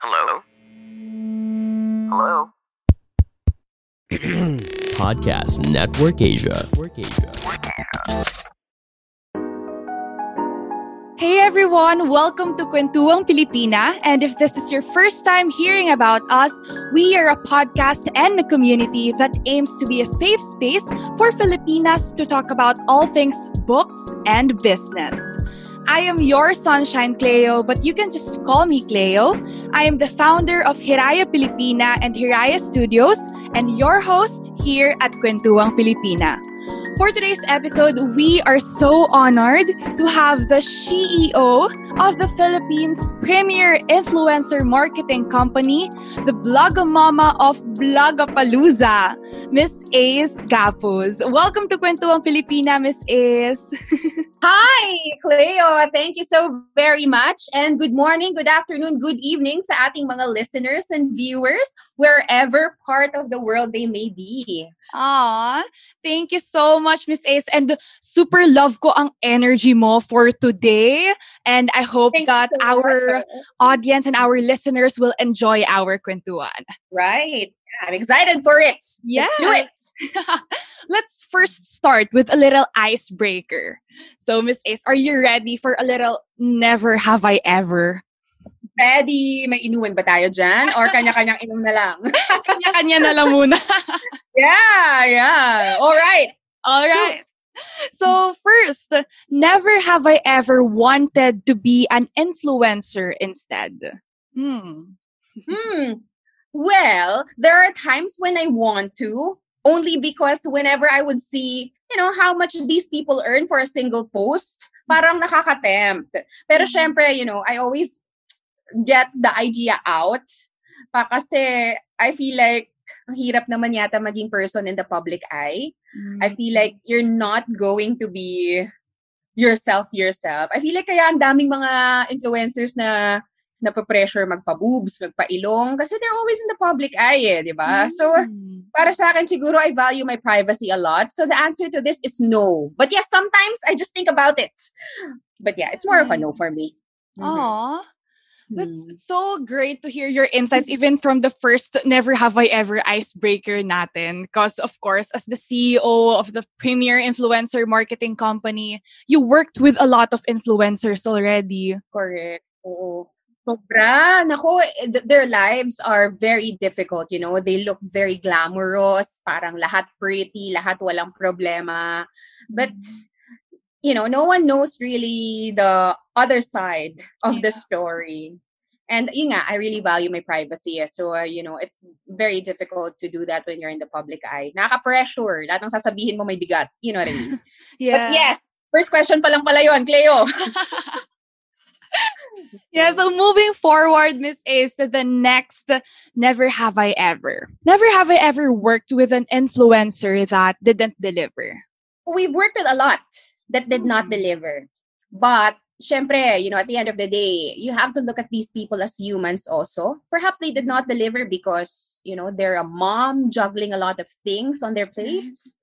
Hello? Hello? Podcast Network Asia. Hey everyone, welcome to Kwentuang Pilipina. And if this is your first time hearing about us, we are a podcast and a community that aims to be a safe space for Filipinas to talk about all things books and business. I am your sunshine Cleo, but you can just call me Cleo. I am the founder of Hiraya Pilipina and Hiraya Studios and your host here at Kwentuang Pilipina. For today's episode, we are so honored to have the CEO of the Philippines' premier influencer marketing company, the Blogamama of Blogapalooza, Miss Ace Gapos. Welcome to Kwentuang Pilipina, Miss Ace. Hi, Cleo. Thank you so very much. And good morning, good afternoon, good evening sa ating mga listeners and viewers, wherever part of the world they may be. Aw, thank you so much, Miss Ace. And super love ko ang energy mo for today. And I hope Thank that so our much. audience and our listeners will enjoy our kwentuhan. Right. I'm excited for it. Let's do it. Let's first start with a little icebreaker. So, Miss Ace, are you ready for a little never have I ever? Ready? May inuman ba tayo dyan? Or kanya-kanyang inom na lang? Kanya-kanya na lang muna. yeah, yeah. All right. All right. So, first, never have I ever wanted to be an influencer instead. Hmm. Hmm. Well, there are times when I want to, only because whenever I would see, you know, how much these people earn for a single post, parang nakaka-tempt. Pero syempre, you know, I always get the idea out. Pa kasi I feel like ang hirap naman yata maging person in the public eye. I feel like you're not going to be yourself yourself. I feel like kaya ang daming mga influencers na napapressure magpa-boobs, magpa-ilong kasi they're always in the public eye eh, di ba? So, Hmm. para sa akin, siguro I value my privacy a lot. So the answer to this is no. But yes, sometimes I just think about it. But yeah, it's more of a no for me. Mhm. Aw. That's Mm. so great to hear your insights, even from the first Never Have I Ever icebreaker natin. Because, of course, as the CEO of the premier influencer marketing company, you worked with a lot of influencers already. Correct. Oo. Sobra. Nako, eh, th- their lives are very difficult, you know. They look very glamorous, parang lahat pretty, lahat walang problema. But, you know, no one knows really the other side of the story. And yun nga, I really value my privacy. eh. So, uh, you know, it's very difficult to do that when you're in the public eye. Nakaka-pressure. Lahat ng sasabihin mo may bigat. You know what I mean? yeah. But yes, first question pa lang pala yun, Cleo. Yeah, so moving forward, Miss Ace, to the next Never Have I Ever. Never have I ever worked with an influencer that didn't deliver. we've worked with a lot that did not deliver. But, syempre, you know, at the end of the day, you have to look at these people as humans also. Perhaps they did not deliver because, you know, they're a mom juggling a lot of things on their plates.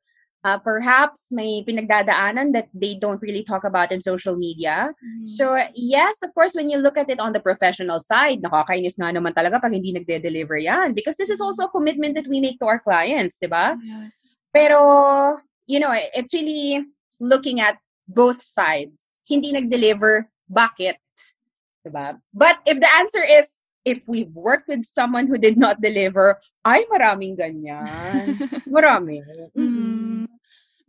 Uh, perhaps may pinagdadaanan that they don't really talk about in social media. So, yes, of course, when you look at it on the professional side, nakakainis nga naman talaga pag hindi nagde-deliver yan. Because this is also a commitment that we make to our clients, di ba? Yes. Pero, you know, it's really looking at both sides. Hindi nag-deliver, bakit? Diba? But if the answer is, if we've worked with someone who did not deliver, ay, maraming ganyan. Marami. Mm.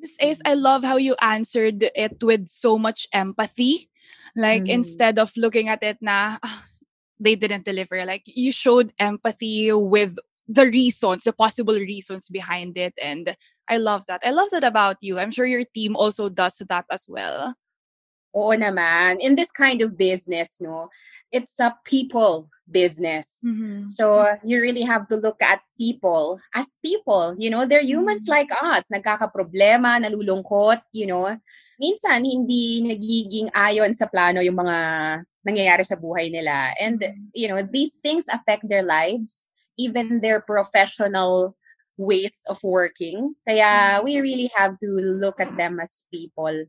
Miss Ace, I love how you answered it with so much empathy. Like Mhm. instead of looking at it na "Ah, they didn't deliver, like you showed empathy with the reasons, the possible reasons behind it. And I love that. I love that about you. I'm sure your team also does that as well. Oo naman. In this kind of business, no, it's a people business. Mhm. So you really have to look at people as people. You know, they're humans like us. Nagkakaproblema, nalulungkot, you know. Minsan, hindi nagiging ayon sa plano yung mga nangyayari sa buhay nila. And, you know, these things affect their lives, even their professional ways of working. Kaya mm-hmm. we really have to look at them as people.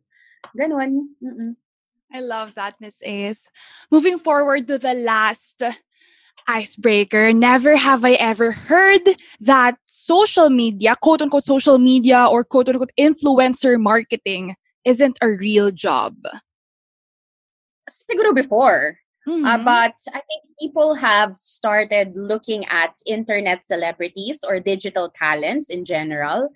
Ganon. Mm-mm. I love that, Miss Ace. Moving forward to the last icebreaker, never have I ever heard that social media, quote unquote social media or quote unquote influencer marketing isn't a real job. Siguro before. Uh, Mhm. but I think people have started looking at internet celebrities or digital talents in general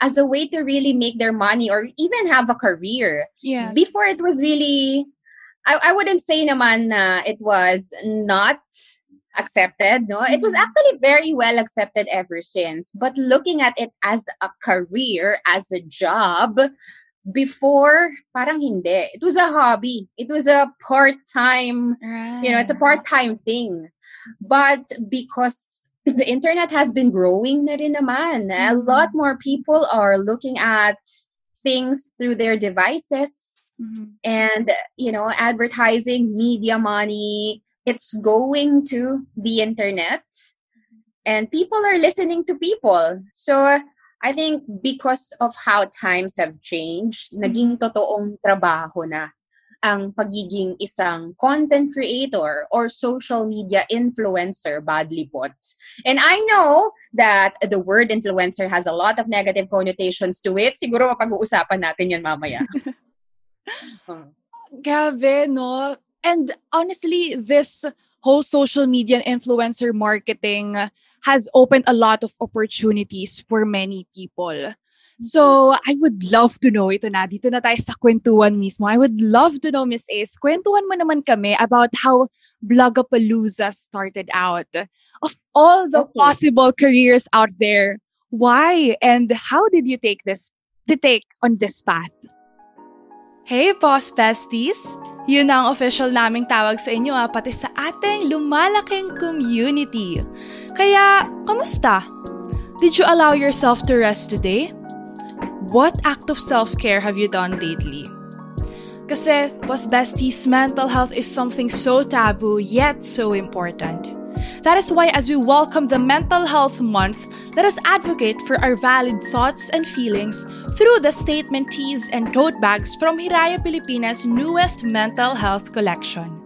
as a way to really make their money or even have a career. yes. Before it was really, I, I wouldn't say naman na it was not accepted. No, it was Mhm. actually very well accepted ever since. But looking at it as a career, as a job, before parang hindi. It was a hobby. It was a part-time you know it's a part-time thing but because the internet has been growing na rin naman a Mhm. lot more people are looking at things through their devices Mhm. and you know advertising media money it's going to the internet and people are listening to people so i think because of how times have changed naging totoong trabaho na ang pagiging isang content creator or social media influencer badly put. And I know that the word influencer has a lot of negative connotations to it. Siguro mapag-uusapan natin yan mamaya. Hmm. Grabe, no? And honestly, this whole social media and influencer marketing has opened a lot of opportunities for many people. Mm-hmm. So, I would love to know, ito na, dito na tayo sa kwentuhan mismo. I would love to know, Miss Ace, kwentuhan mo naman kami about how Blogapalooza started out. Of all the Okay. possible careers out there, why and how did you take this, to take on this path? Hey, Boss Besties! Yun ang official naming tawag sa inyo ah, pati sa ating lumalaking community. Kaya, kamusta? Did you allow yourself to rest today? What act of self-care have you done lately? Kasi, Boss Besties, mental health is something so taboo yet so important. That is why as we welcome the Mental Health Month, let us advocate for our valid thoughts and feelings through the statement tees and tote bags from Hiraya Pilipina's newest mental health collection.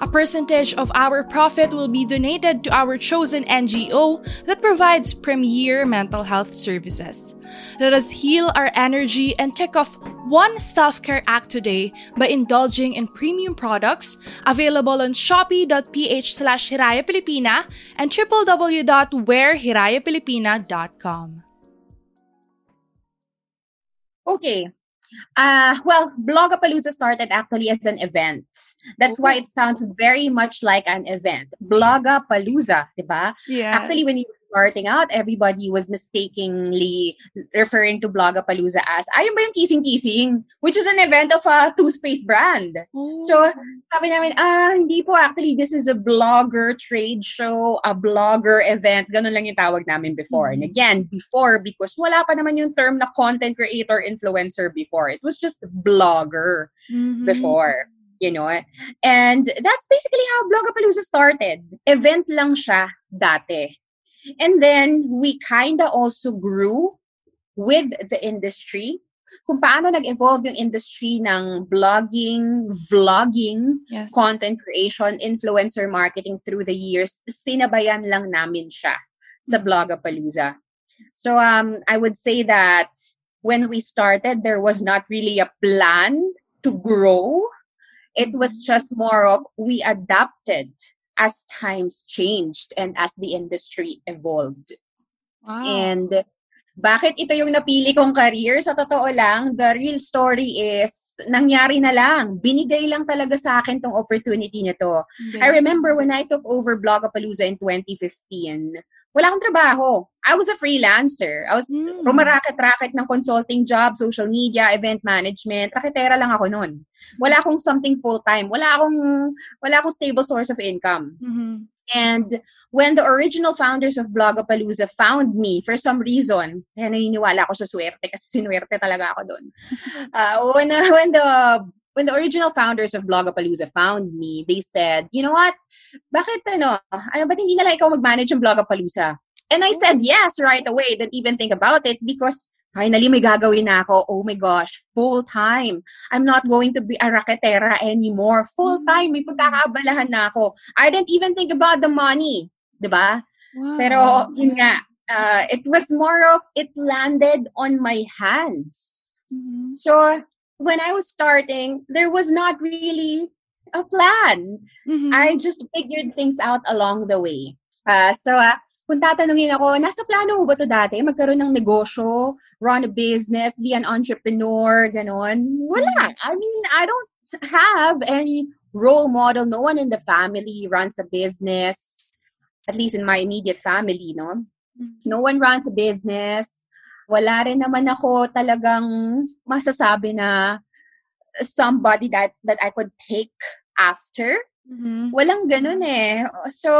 A percentage of our profit will be donated to our chosen NGO that provides premier mental health services. Let us heal our energy and tick off one self-care act today by indulging in premium products available on shopee.ph slash Hiraya and www.wearhirayapilipina.com. Okay. Uh, well, Blogapalooza started actually as an event. That's why it sounds very much like an event. Blogapalooza, diba? Yeah. Actually, when you starting out, everybody was mistakenly referring to Blogapalooza as, ayun ba yung Kissing-Kissing? Which is an event of a toothpaste brand. So, sabi namin, ah, hindi po. Actually, this is a blogger trade show, a blogger event. Ganun lang yung tawag namin before. And again, before, because wala pa naman yung term na content creator, influencer before. It was just blogger Mhm. before. You know? And that's basically how Blogapalooza started. Event lang siya dati. And then, we kinda also grew with the industry kung paano nag-evolve yung industry ng blogging, vlogging, Yes. content creation, influencer marketing through the years, sinabayan lang namin siya sa Blogapalooza. So um, I would say that when we started, there was not really a plan to grow. It was just more of we adapted as times changed and as the industry evolved. Wow. And bakit ito yung napili kong career? Sa totoo lang, the real story is, nangyari na lang. Binigay lang talaga sa akin tong opportunity na to. I remember when I took over Blogapalooza in 2015, wala akong trabaho. I was a freelancer. I was Mm. rumaraket-raket ng consulting job, social media, event management. Raketera lang ako noon. Wala akong something full-time. Wala akong, wala akong stable source of income. Mhm. And when the original founders of Blogapalooza found me for some reason, kaya naniniwala ako sa swerte kasi sinuwerte talaga ako doon. Uh, when, when the when the original founders of Blogapalooza found me, they said, you know what? Bakit ano, ano ba't hindi na lang ikaw mag-manage ng Blogapalooza? And I said yes right away. Didn't even think about it because finally may gagawin na ako. Oh my gosh, full time. I'm not going to be a raketera anymore. Full time, may pagkakaabalahan na ako. I didn't even think about the money. 'di ba? Wow. Pero yun nga, uh, it was more of it landed on my hands. Mhm. So when I was starting, there was not really a plan. Mhm. I just figured things out along the way. Uh, so, uh, kung tatanungin ako, nasa plano mo ba to dati? Magkaroon ng negosyo, run a business, be an entrepreneur, ganon? Wala. I mean, I don't have any role model. No one in the family runs a business, at least in my immediate family, no? No one runs a business. Wala rin naman ako talagang masasabi na somebody that that I could take after. Mhm. Walang ganun eh. So,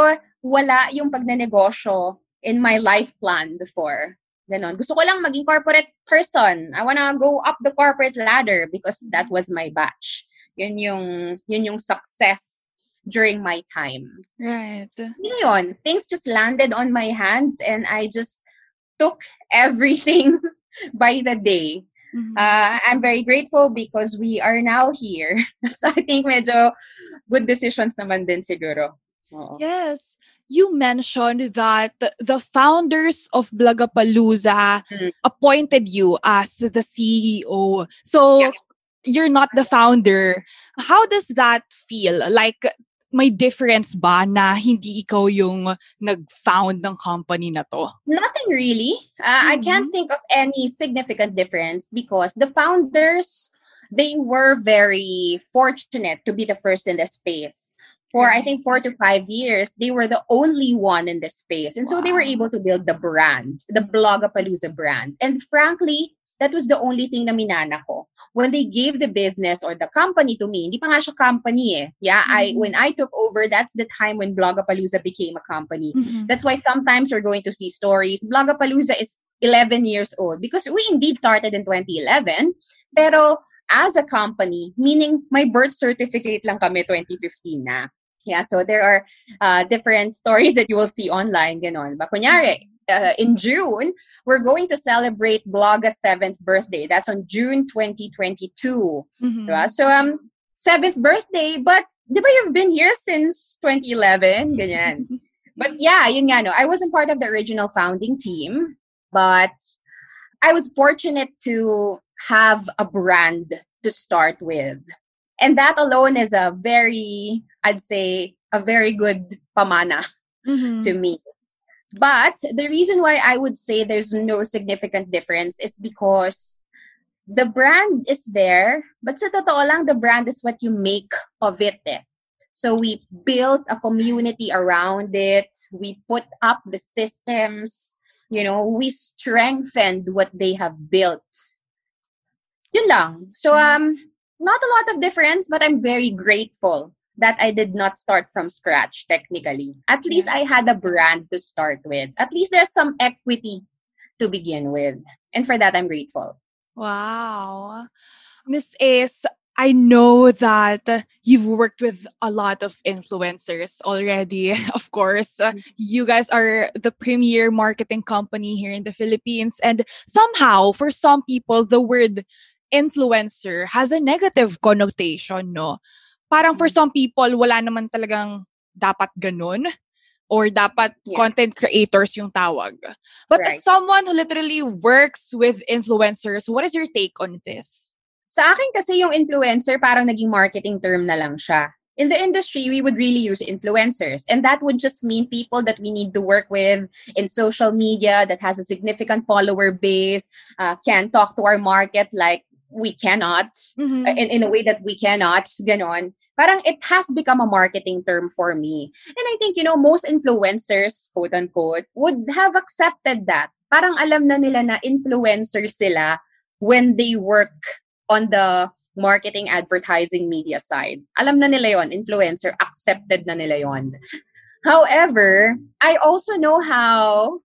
wala yung pagnenegosyo in my life plan before. Ganon. Gusto ko lang maging corporate person. I wanna go up the corporate ladder because that was my batch. Yun yung, yun yung success during my time. Right. Yun yun. Things just landed on my hands and I just took everything by the day. Mhm. Uh, I'm very grateful because we are now here. so I think medyo good decisions naman din siguro. Oo. Yes. You mentioned that the founders of Blogapalooza Mm. appointed you as the CEO. So Yeah. you're not the founder. How does that feel? Like may difference ba na hindi ikaw yung nag-found ng company na to? Nothing really. Uh, I can't think of any significant difference because the founders, they were very fortunate to be the first in the space. For I think four to five years, they were the only one in the space. And so they were Wow. able to build the brand, the Blogapalooza brand. And frankly, that was the only thing na minana ko. When they gave the business or the company to me, hindi pa nga siya company eh. Yeah, I Mhm. when I took over, that's the time when Blogapalooza became a company. Mhm. That's why sometimes we're going to see stories. Blogapalooza is 11 years old because we indeed started in 2011. Pero as a company, meaning my birth certificate lang kami 2015 na. Yeah, so there are uh, different stories that you will see online. Ganon. But kunyari, uh, in June, we're going to celebrate Bloga's seventh birthday. That's on June 2022. Mhm. Diba? So, um, seventh birthday, but di ba you've been here since 2011? Ganyan. but yeah, yun nga, no. I wasn't part of the original founding team, but I was fortunate to have a brand to start with. And that alone is a very, I'd say, a very good pamana Mhm. to me. But the reason why I would say there's no significant difference is because the brand is there, but sa totoo lang, the brand is what you make of it. Eh. So we built a community around it. We put up the systems. You know, we strengthened what they have built. Yun lang. So um, not a lot of difference, but I'm very grateful that I did not start from scratch technically. At least I had a brand to start with. At least there's some equity to begin with. And for that, I'm grateful. Wow. Miss Ace, I know that you've worked with a lot of influencers already. Of course, Uh, you guys are the premier marketing company here in the Philippines. And somehow, for some people, the word influencer has a negative connotation, no? Parang for some people, wala naman talagang dapat ganun or dapat Yeah. content creators yung tawag. But as Right. someone who literally works with influencers, what is your take on this? Sa akin kasi yung influencer parang naging marketing term na lang siya. In the industry, we would really use influencers. And that would just mean people that we need to work with in social media that has a significant follower base, uh, can talk to our market like we cannot Mhm. uh, in, in a way that we cannot ganon parang it has become a marketing term for me. And i think you know most influencers quote unquote would have accepted that. Parang alam na nila na influencer sila when they work on the marketing advertising media side. Alam na nila yon influencer accepted na nila yon. However i also know how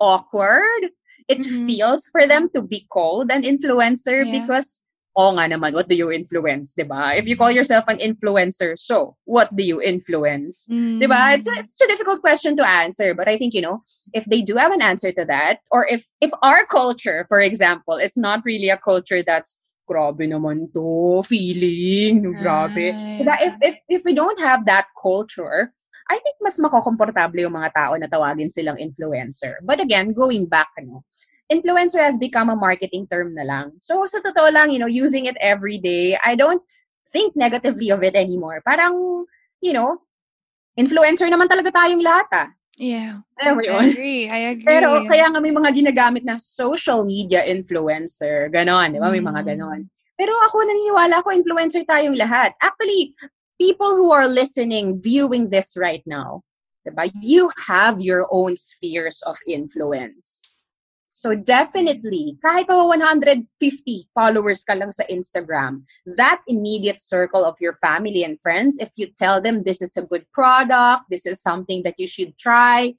awkward it Mhm. feels for them to be called an influencer Yeah. because oh nga naman, what do you influence, 'di ba? If you call yourself an influencer, so what do you influence? Mm. 'Di ba? It's, it's a difficult question to answer, but I think, you know, if they do have an answer to that, or if if our culture, for example, is not really a culture that's grabe naman to, feeling, grabe. Diba? If, if, if we don't have that culture, I think mas makokomportable yung mga tao na tawagin silang influencer. But again, going back, ano, influencer has become a marketing term na lang. So, sa totoo lang, you know, using it every day, I don't think negatively of it anymore. Parang, you know, influencer naman talaga tayong lahat ah. Yeah. Alam mo I yun? agree. I agree. Pero kaya nga may mga ginagamit na social media influencer. Ganon, di ba? May mga Mm. ganon. Pero ako naniniwala ko influencer tayong lahat. Actually, people who are listening, viewing this right now, diba? you have your own spheres of influence. So definitely, kahit pa 150 followers ka lang sa Instagram, that immediate circle of your family and friends, if you tell them this is a good product, this is something that you should try,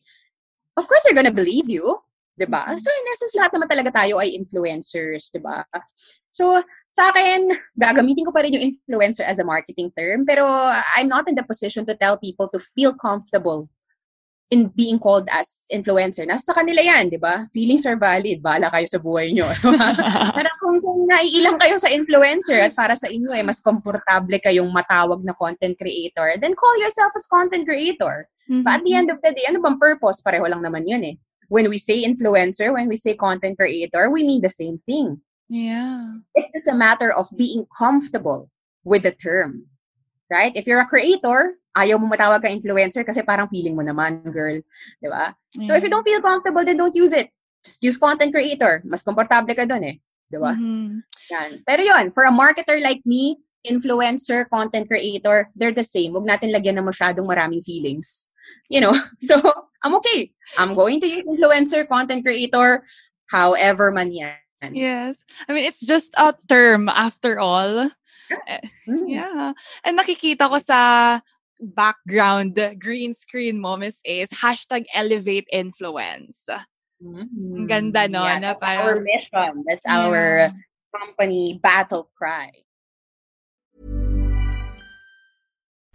of course they're gonna believe you. Diba? Mhm. So in essence, lahat naman talaga tayo ay influencers, diba? So sa akin, gagamitin ko pa rin yung influencer as a marketing term, pero I'm not in the position to tell people to feel comfortable in being called as influencer. Nasa kanila yan, di ba? Feelings are valid. Bahala kayo sa buhay nyo. Pero kung, kung naiilang kayo sa influencer at para sa inyo eh, mas komportable kayong matawag na content creator, then call yourself as content creator. Mhm. But at the end of the day, ano bang purpose? Pareho lang naman yun eh. When we say influencer, when we say content creator, we mean the same thing. Yeah. It's just a matter of being comfortable with the term. Right? If you're a creator, ayaw mo matawag ka influencer kasi parang feeling mo naman, girl. Di ba? So if you don't feel comfortable, then don't use it. Just use content creator. Mas komportable ka dun eh. Di ba? Mhm. Yan. Pero yun, for a marketer like me, influencer, content creator, they're the same. Huwag natin lagyan ng masyadong maraming feelings. You know? So, I'm okay. I'm going to use influencer, content creator, however man yan. Yes. I mean, it's just a term after all. Mm. Yeah. And nakikita ko sa background green screen mo, Miss Ace, hashtag elevate influence. Mm. Ang ganda, no? Yeah, Na that's our parang- mission. That's our company battle cry.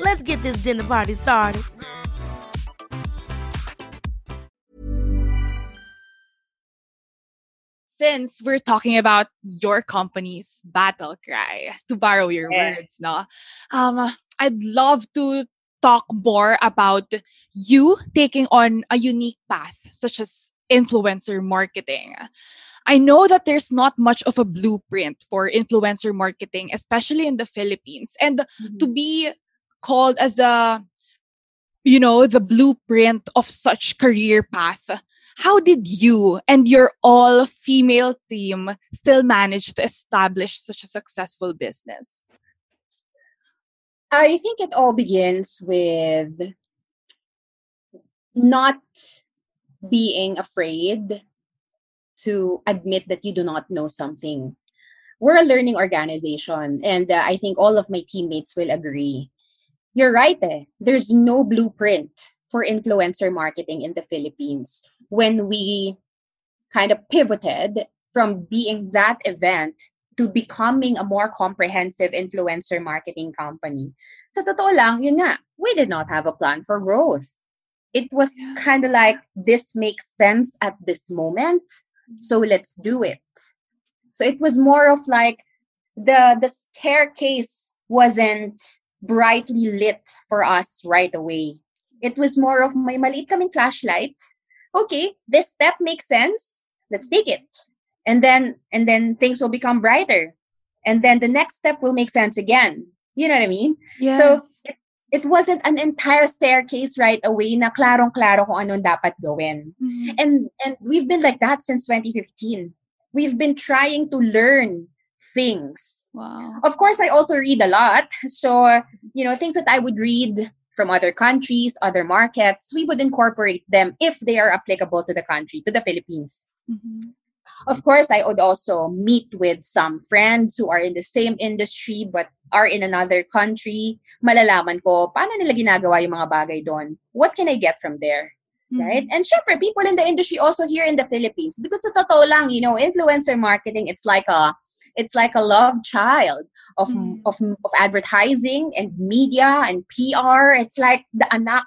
Let's get this dinner party started. Since we're talking about your company's battle cry, to borrow your Yeah. words, no? Um, I'd love to talk more about you taking on a unique path, such as influencer marketing. I know that there's not much of a blueprint for influencer marketing, especially in the Philippines. And to be called as the you know the blueprint of such career path how did you and your all female team still manage to establish such a successful business I think it all begins with not being afraid to admit that you do not know something. We're a learning organization, and uh, I think all of my teammates will agree. You're right eh. There's no blueprint for influencer marketing in the Philippines. When we kind of pivoted from being that event to becoming a more comprehensive influencer marketing company. Sa totoo lang, yun nga, we did not have a plan for growth. It was yeah. kind of like, this makes sense at this moment, so let's do it. So it was more of like, the the staircase wasn't brightly lit for us right away. It was more of may maliit kaming flashlight. Okay, this step makes sense. Let's take it and then and then things will become brighter and then the next step will make sense again you know what i mean yes. so it, it wasn't an entire staircase right away na klarong klaro kung anong dapat gawin mm-hmm. and and we've been like that since 2015 we've been trying to learn things wow of course i also read a lot so you know things that i would read from other countries other markets we would incorporate them if they are applicable to the country to the philippines mm-hmm. Of course, I would also meet with some friends who are in the same industry but are in another country. Malalaman ko, paano nila ginagawa yung mga bagay doon? What can I get from there? Mm-hmm. Right? And syempre, people in the industry also here in the Philippines. Because sa totoo lang, you know, influencer marketing, it's like a it's like a love child of, mm. of of advertising and media and PR. It's like the anak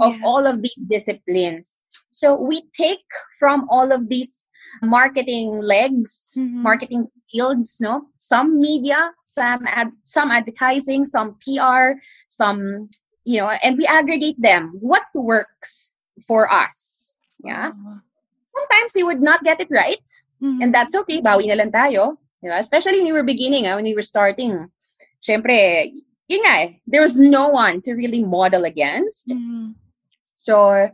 of yeah. all of these disciplines. So we take from all of these marketing legs, mm-hmm. marketing fields, no? Some media, some ad, some advertising, some PR, some you know, and we aggregate them. What works for us? Yeah. Sometimes we would not get it right, mm-hmm. and that's okay. Bawi na lang tayo. Especially when we were beginning, uh, when we were starting. Syempre, yun nga, eh, there was no one to really model against. Mm-hmm. So,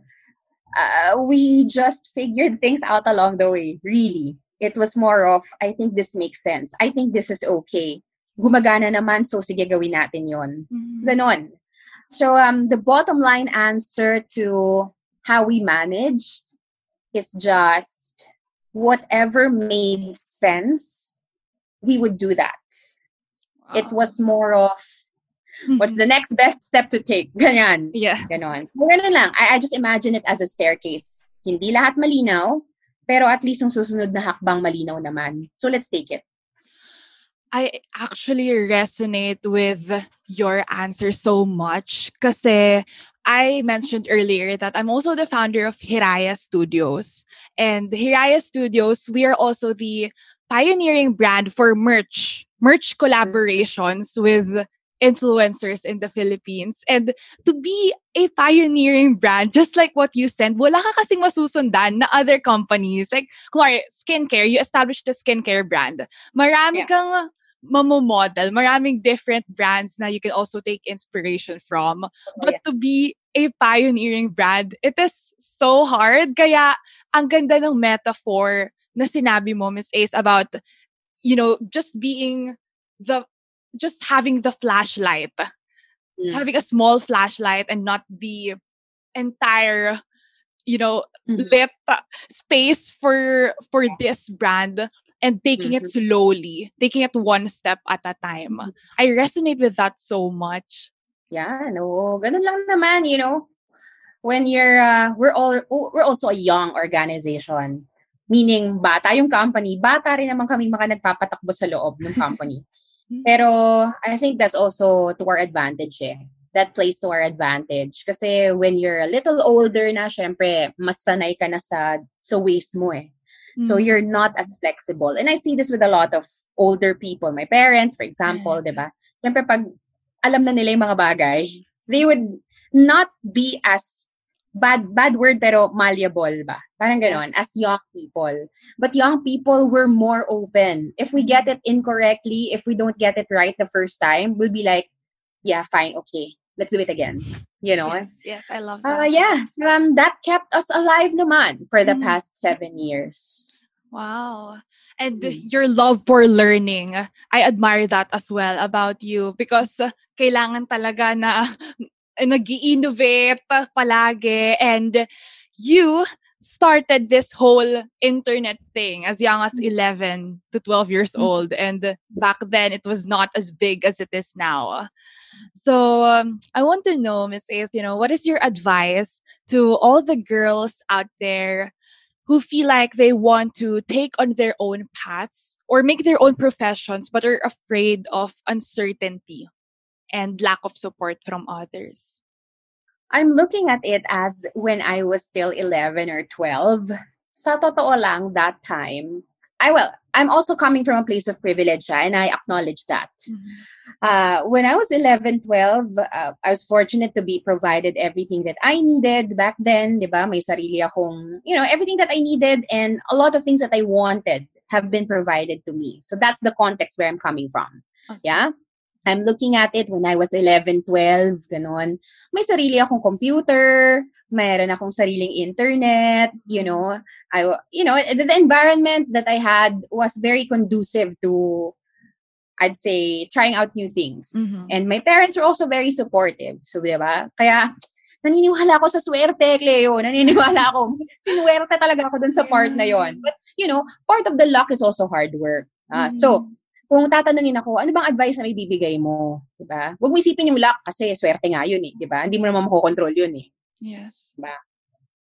uh, we just figured things out along the way, really. It was more of, I think this makes sense. I think this is okay. Gumagana naman, so sige gawin natin yon. Mm-hmm. Ganon. So um, the bottom line answer to how we managed is just whatever made sense, we would do that. Wow. It was more of What's mm-hmm. the next best step to take? Ganyan. Yeah. Ganon. So, ganun lang. I, I just imagine it as a staircase. Hindi lahat malinaw, pero at least yung susunod na hakbang malinaw naman. So let's take it. I actually resonate with your answer so much kasi I mentioned earlier that I'm also the founder of Hiraya Studios. And Hiraya Studios, we are also the pioneering brand for merch, merch collaborations with influencers in the Philippines. And to be a pioneering brand, just like what you said, wala ka kasing masusundan na other companies. Like, kunwari, skincare, you established the skincare brand. Marami yeah. kang mamomodel, maraming different brands na you can also take inspiration from. Oh, but yeah. to be a pioneering brand, it is so hard. Kaya, ang ganda ng metaphor na sinabi mo, Miss Ace, about, you know, just being the just having the flashlight, mm. having a small flashlight and not the entire, you know, mm-hmm. lit space for for this brand and taking mm-hmm. it slowly, taking it one step at a time. Mm-hmm. I resonate with that so much. Yeah, no, ganun lang naman, you know. When you're, uh, we're all, we're also a young organization. Meaning, bata yung company, bata rin naman kami mga nagpapatakbo sa loob ng company. Mm. Pero I think that's also to our advantage eh. That plays to our advantage. Kasi when you're a little older na, syempre, mas sanay ka na sa, sa ways mo eh. So mm. you're not as flexible. And I see this with a lot of older people. My parents, for example, di ba? Syempre, pag alam na nila yung mga bagay, they would not be as bad bad word pero malleable ba? Parang ganon, yes. as young people. But young people were more open. If we get it incorrectly, if we don't get it right the first time, we'll be like, yeah, fine, okay. Let's do it again. You know? Yes, yes I love that. Uh, yeah. So, um, that kept us alive naman for the mm. past seven years. Wow. And mm. your love for learning, I admire that as well about you because kailangan talaga na nag innovate palagi and you started this whole internet thing as young as Mm. 11 to 12 years Mm. old. And back then, it was not as big as it is now. So um, I want to know, Miss Ace, you know, what is your advice to all the girls out there who feel like they want to take on their own paths or make their own professions but are afraid of uncertainty and lack of support from others? I'm looking at it as when I was still 11 or 12. Sa totoo lang, that time, I well, I'm also coming from a place of privilege ah, and I acknowledge that. Uh, when I was 11, 12, uh, I was fortunate to be provided everything that I needed back then, di ba? May sarili akong, you know, everything that I needed and a lot of things that I wanted have been provided to me. So that's the context where I'm coming from. Yeah? I'm looking at it when I was 11, 12, ganon. May sarili akong computer, mayroon akong sariling internet, you know. I, you know, the, the environment that I had was very conducive to, I'd say, trying out new things. Mhm. And my parents were also very supportive. So, di ba? Kaya, naniniwala ako sa swerte, Cleo. Naniniwala ako. Sinuwerte talaga ako dun sa part na yon. But, you know, part of the luck is also hard work. Ah, So, kung tatanungin ako, ano bang advice na may bibigay mo? Diba? Huwag mo isipin yung luck kasi swerte nga yun eh. Diba? Hindi mo naman makokontrol yun eh. Yes.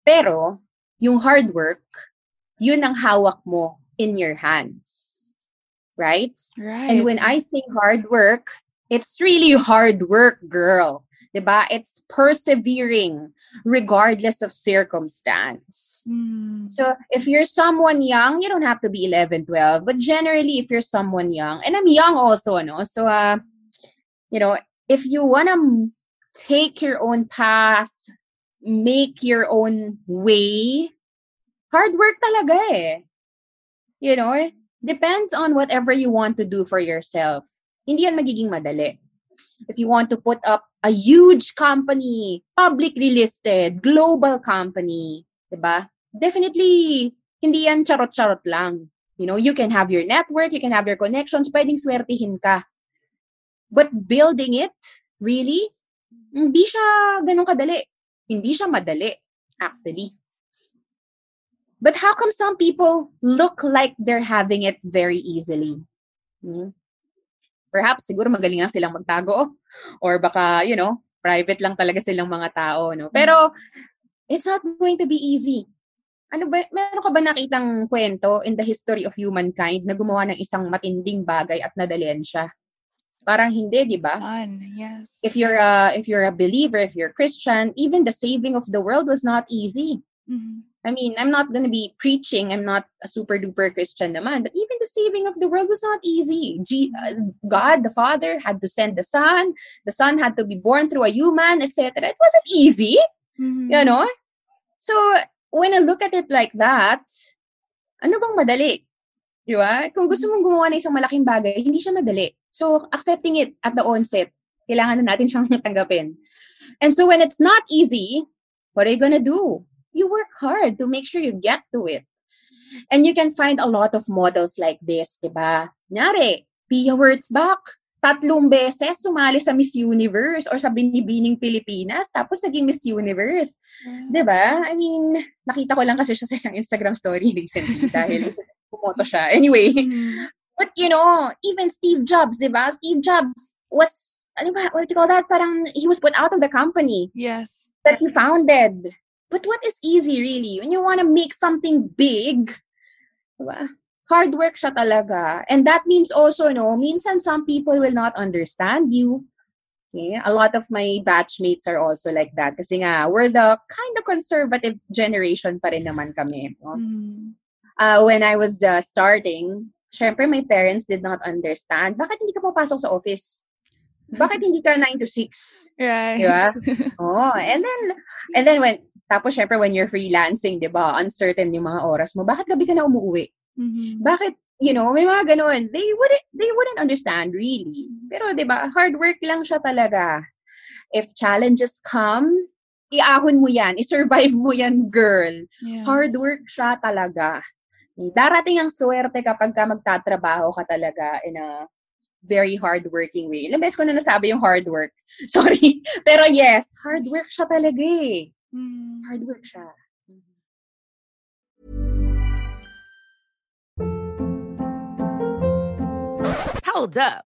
Pero, yung hard work, yun ang hawak mo in your hands. Right? Right. And when I say hard work, it's really hard work, girl. Diba? It's persevering regardless of circumstance. Mm. So if you're someone young, you don't have to be 11, 12. But generally, if you're someone young, and I'm young also, no? So, uh, you know, if you want to take your own path, make your own way, hard work talaga eh. You know, depends on whatever you want to do for yourself. Hindi yan magiging madali. If you want to put up a huge company, publicly listed, global company, diba? Definitely, hindi yan charot-charot lang. You know, you can have your network, you can have your connections, pwedeng swertihin ka. But building it, really, hindi siya ganun kadali. Hindi siya madali, actually. But how come some people look like they're having it very easily? Hmm? Perhaps siguro magaling nga silang magtago or baka, you know, private lang talaga silang mga tao, no? Pero it's not going to be easy. Ano ba, meron ka ba nakitang kwento in the history of humankind na gumawa ng isang matinding bagay at nadalian siya? Parang hindi, di ba? Yes. If you're a, if you're a believer, if you're Christian, even the saving of the world was not easy. Mhm. I mean, I'm not going to be preaching. I'm not a super duper Christian naman. But even the saving of the world was not easy. G- uh, God, the Father, had to send the Son. The Son had to be born through a human, etc. It wasn't easy, Mhm. you know? So, when I look at it like that, ano bang madali? Di ba? Kung gusto mong gumawa ng isang malaking bagay, hindi siya madali. So, accepting it at the onset, kailangan na natin siyang tanggapin. And so, when it's not easy, what are you gonna do? You work hard to make sure you get to it. And you can find a lot of models like this, di ba? Nyari, Pia Wurtzbach, tatlong beses sumali sa Miss Universe or sa Binibining Pilipinas, tapos naging Miss Universe. Di ba? I mean, nakita ko lang kasi siya sa isang Instagram story recently dahil pumoto siya. Anyway, Mhm. but you know, even Steve Jobs, di ba? Steve Jobs was, ano ba, what do you call that? Parang he was put out of the company Yes. that he founded. But what is easy really? When you want to make something big, diba? hard work siya talaga. And that means also, no, minsan some people will not understand you. Okay? A lot of my batchmates are also like that. Kasi nga, we're the kind of conservative generation pa rin naman kami. No? Mhm. uh, when I was uh, starting, syempre my parents did not understand. Bakit hindi ka papasok sa office? Bakit hindi ka 9 to 6? Right. Di ba? Oh, and then, and then when, tapos syempre when you're freelancing, di ba, uncertain yung mga oras mo, bakit gabi ka na umuwi? Mhm. Bakit, you know, may mga ganun. They wouldn't, they wouldn't understand really. Pero di ba, hard work lang siya talaga. If challenges come, iahon mo yan, i-survive mo yan, girl. Yeah. Hard work siya talaga. Darating ang swerte kapag ka magtatrabaho ka talaga in a very hard-working way. Ilang beses ko na nasabi yung hard work. Sorry. Pero yes, hard work siya talaga eh. Mhm. Hard work siya. Hold up.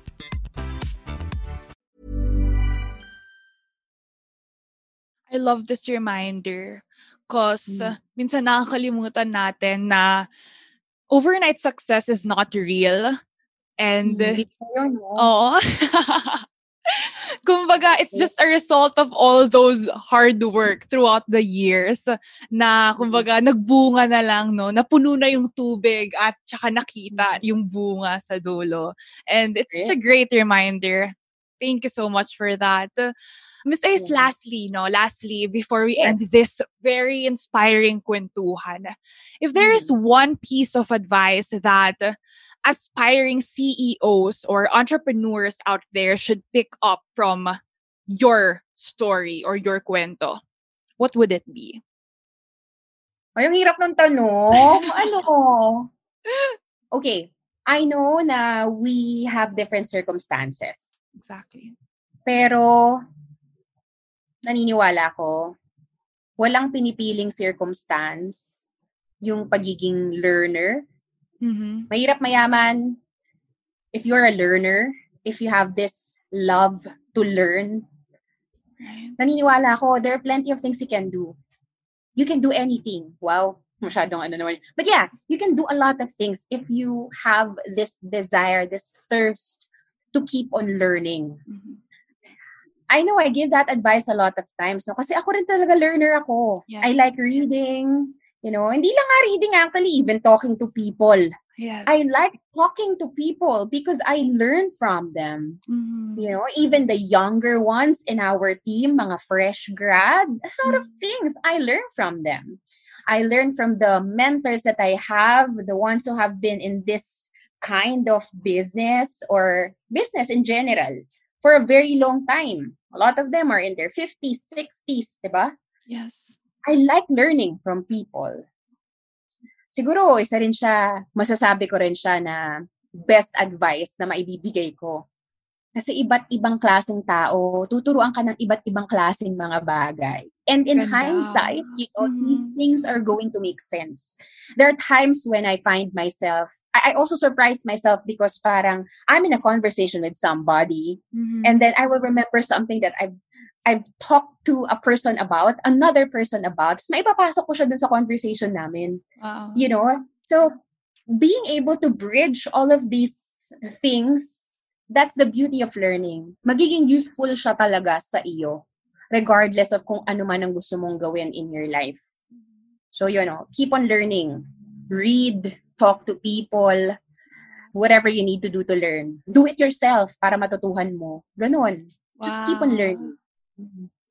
I love this reminder because Mm. minsan nakakalimutan natin na overnight success is not real. And, no? oo. Kumbaga, it's just a result of all those hard work throughout the years na, kumbaga, nagbunga na lang, no? Napuno na yung tubig at tsaka nakita yung bunga sa dulo. And it's a great reminder. Thank you so much for that. Miss Ace, Yeah. lastly, no, lastly, before we end this very inspiring kwentuhan, if there is mm-hmm. one piece of advice that aspiring CEOs or entrepreneurs out there should pick up from your story or your kwento, what would it be? Ay, ang hirap ng tanong. ano? Okay. I know na we have different circumstances. Exactly. Pero, naniniwala ko, walang pinipiling circumstance yung pagiging learner. Mm-hmm. Mahirap mayaman if you're a learner, if you have this love to learn, Right. naniniwala ako, there are plenty of things you can do. You can do anything. Wow. Masyadong ano naman. But yeah, you can do a lot of things if you have this desire, this thirst to keep on learning. Mhm. I know I give that advice a lot of times. No? Kasi ako rin talaga learner ako. Yes. I like reading. You know, hindi lang nga reading actually, even talking to people. Yes. I like talking to people because I learn from them. Mhm. You know, even the younger ones in our team, mga fresh grad, a lot of things I learn from them. I learn from the mentors that I have, the ones who have been in this kind of business or business in general for a very long time. A lot of them are in their 50s, 60s, diba? Yes. I like learning from people. Siguro, isa rin siya, masasabi ko rin siya na best advice na maibibigay ko. Kasi iba't ibang klaseng tao, tuturuan ka ng iba't ibang klaseng mga bagay. And in Ganda. hindsight, you know, these Mhm. things are going to make sense. There are times when I find myself, I, I also surprise myself because parang I'm in a conversation with somebody Mhm. and then I will remember something that I've I've talked to a person about, another person about. Tapos maipapasok ko siya dun sa conversation namin. Wow. You know? So, being able to bridge all of these things, that's the beauty of learning. Magiging useful siya talaga sa iyo, regardless of kung ano man ang gusto mong gawin in your life. So, you know, keep on learning. Read, talk to people, whatever you need to do to learn. Do it yourself para matutuhan mo. Ganon. Just keep on Wow. learning.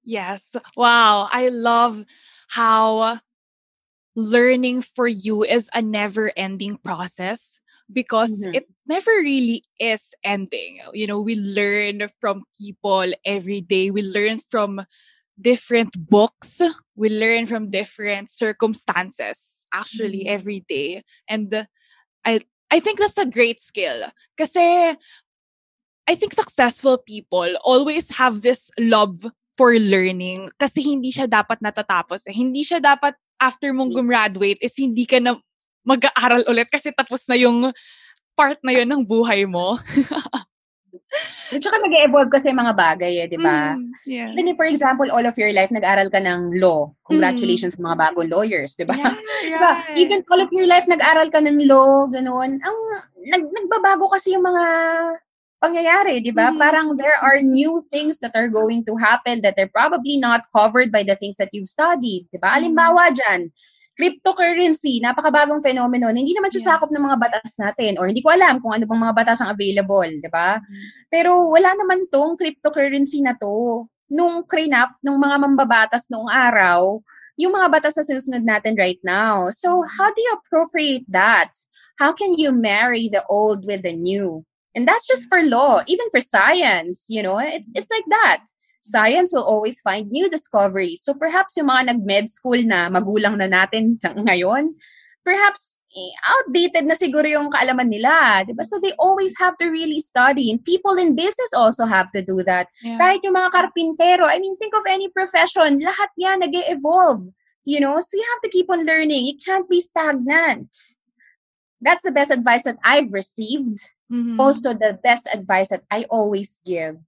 Yes. Wow. I love how learning for you is a never ending process because Mhm. it never really is ending. You know, we learn from people every day, we learn from different books, we learn from different circumstances actually Mhm. every day. And I I think that's a great skill. Kasi I think successful people always have this love for learning kasi hindi siya dapat natatapos. Eh. Hindi siya dapat after mong gumraduate is hindi ka na mag-aaral ulit kasi tapos na yung part na yun ng buhay mo. At saka nag-evolve kasi mga bagay eh, di ba? Mm, yes. If, for example, all of your life, nag-aral ka ng law. Congratulations sa mga bagong lawyers, di ba? Yeah, Diba? right. Even all of your life, nag-aral ka ng law, ganun. Ang, nag, nagbabago kasi yung mga pangyayari, di ba? Mhm. Parang there are new things that are going to happen that are probably not covered by the things that you've studied, di ba? Mhm. Alimbawa dyan, cryptocurrency, napakabagong phenomenon. Hindi naman siya Yes. sakop ng mga batas natin or hindi ko alam kung ano bang mga batas ang available, di ba? Mhm. Pero wala naman tong cryptocurrency na to. Nung crinaf, nung mga mambabatas noong araw, yung mga batas na sinusunod natin right now. So, how do you appropriate that? How can you marry the old with the new? And that's just for law, even for science, you know, it's it's like that. Science will always find new discoveries. So perhaps yung mga nag-med school na magulang na natin ngayon, perhaps eh, outdated na siguro yung kaalaman nila, di ba? So they always have to really study. And people in business also have to do that. Yeah. Kahit yung mga karpintero, I mean, think of any profession, lahat yan nag evolve You know, so you have to keep on learning. You can't be stagnant. That's the best advice that I've received. Mhm. Also, the best advice that I always give.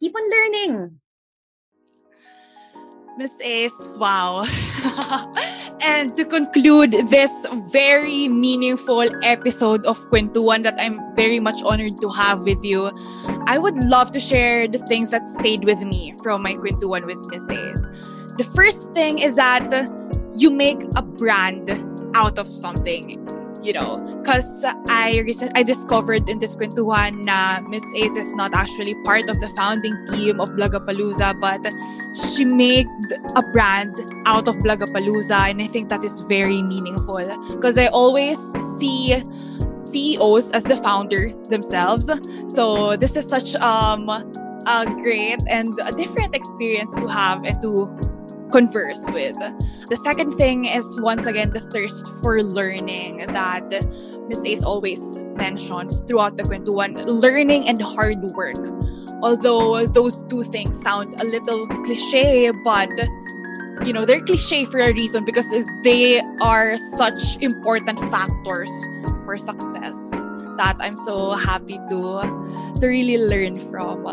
Keep on learning. Miss Ace, wow. and to conclude this very meaningful episode of Kwentuhan that I'm very much honored to have with you, I would love to share the things that stayed with me from my Kwentuhan with Miss Ace. The first thing is that you make a brand out of something. You know, because I recent I discovered in this kwentuhan na Miss Ace is not actually part of the founding team of Blogapalooza, but she made a brand out of Blogapalooza, and I think that is very meaningful because I always see CEOs as the founder themselves. So this is such um a great and a different experience to have and to converse with. The second thing is once again the thirst for learning that Miss Ace always mentions throughout the kwentuhan, learning and hard work. Although those two things sound a little cliche, but you know, they're cliche for a reason because they are such important factors for success that I'm so happy to to really learn from.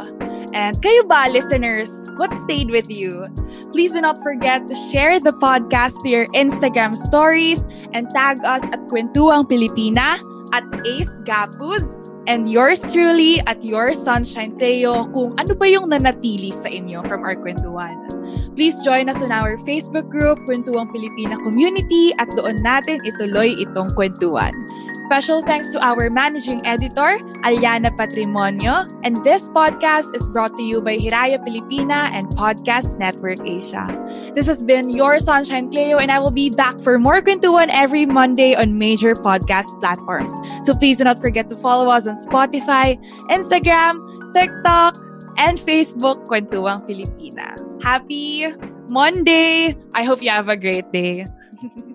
And kayo ba, listeners, what stayed with you? Please do not forget to share the podcast to your Instagram stories and tag us at Kwentuang Pilipina, at Ace Gapuz, and yours truly at Your Sunshine Cleo kung ano ba yung nanatili sa inyo from our kwentuhan. Please join us on our Facebook group, Kwentuang Pilipina Community, at doon natin ituloy itong kwentuhan. Special thanks to our managing editor, Aliana Patrimonio, and this podcast is brought to you by Hiraya Pilipina and Podcast Network Asia. This has been your Sunshine Cleo, and I will be back for more Kwentuhan every Monday on major podcast platforms. So please do not forget to follow us on Spotify, Instagram, TikTok, and Facebook, Kwentuang Filipina. Happy Monday! I hope you have a great day.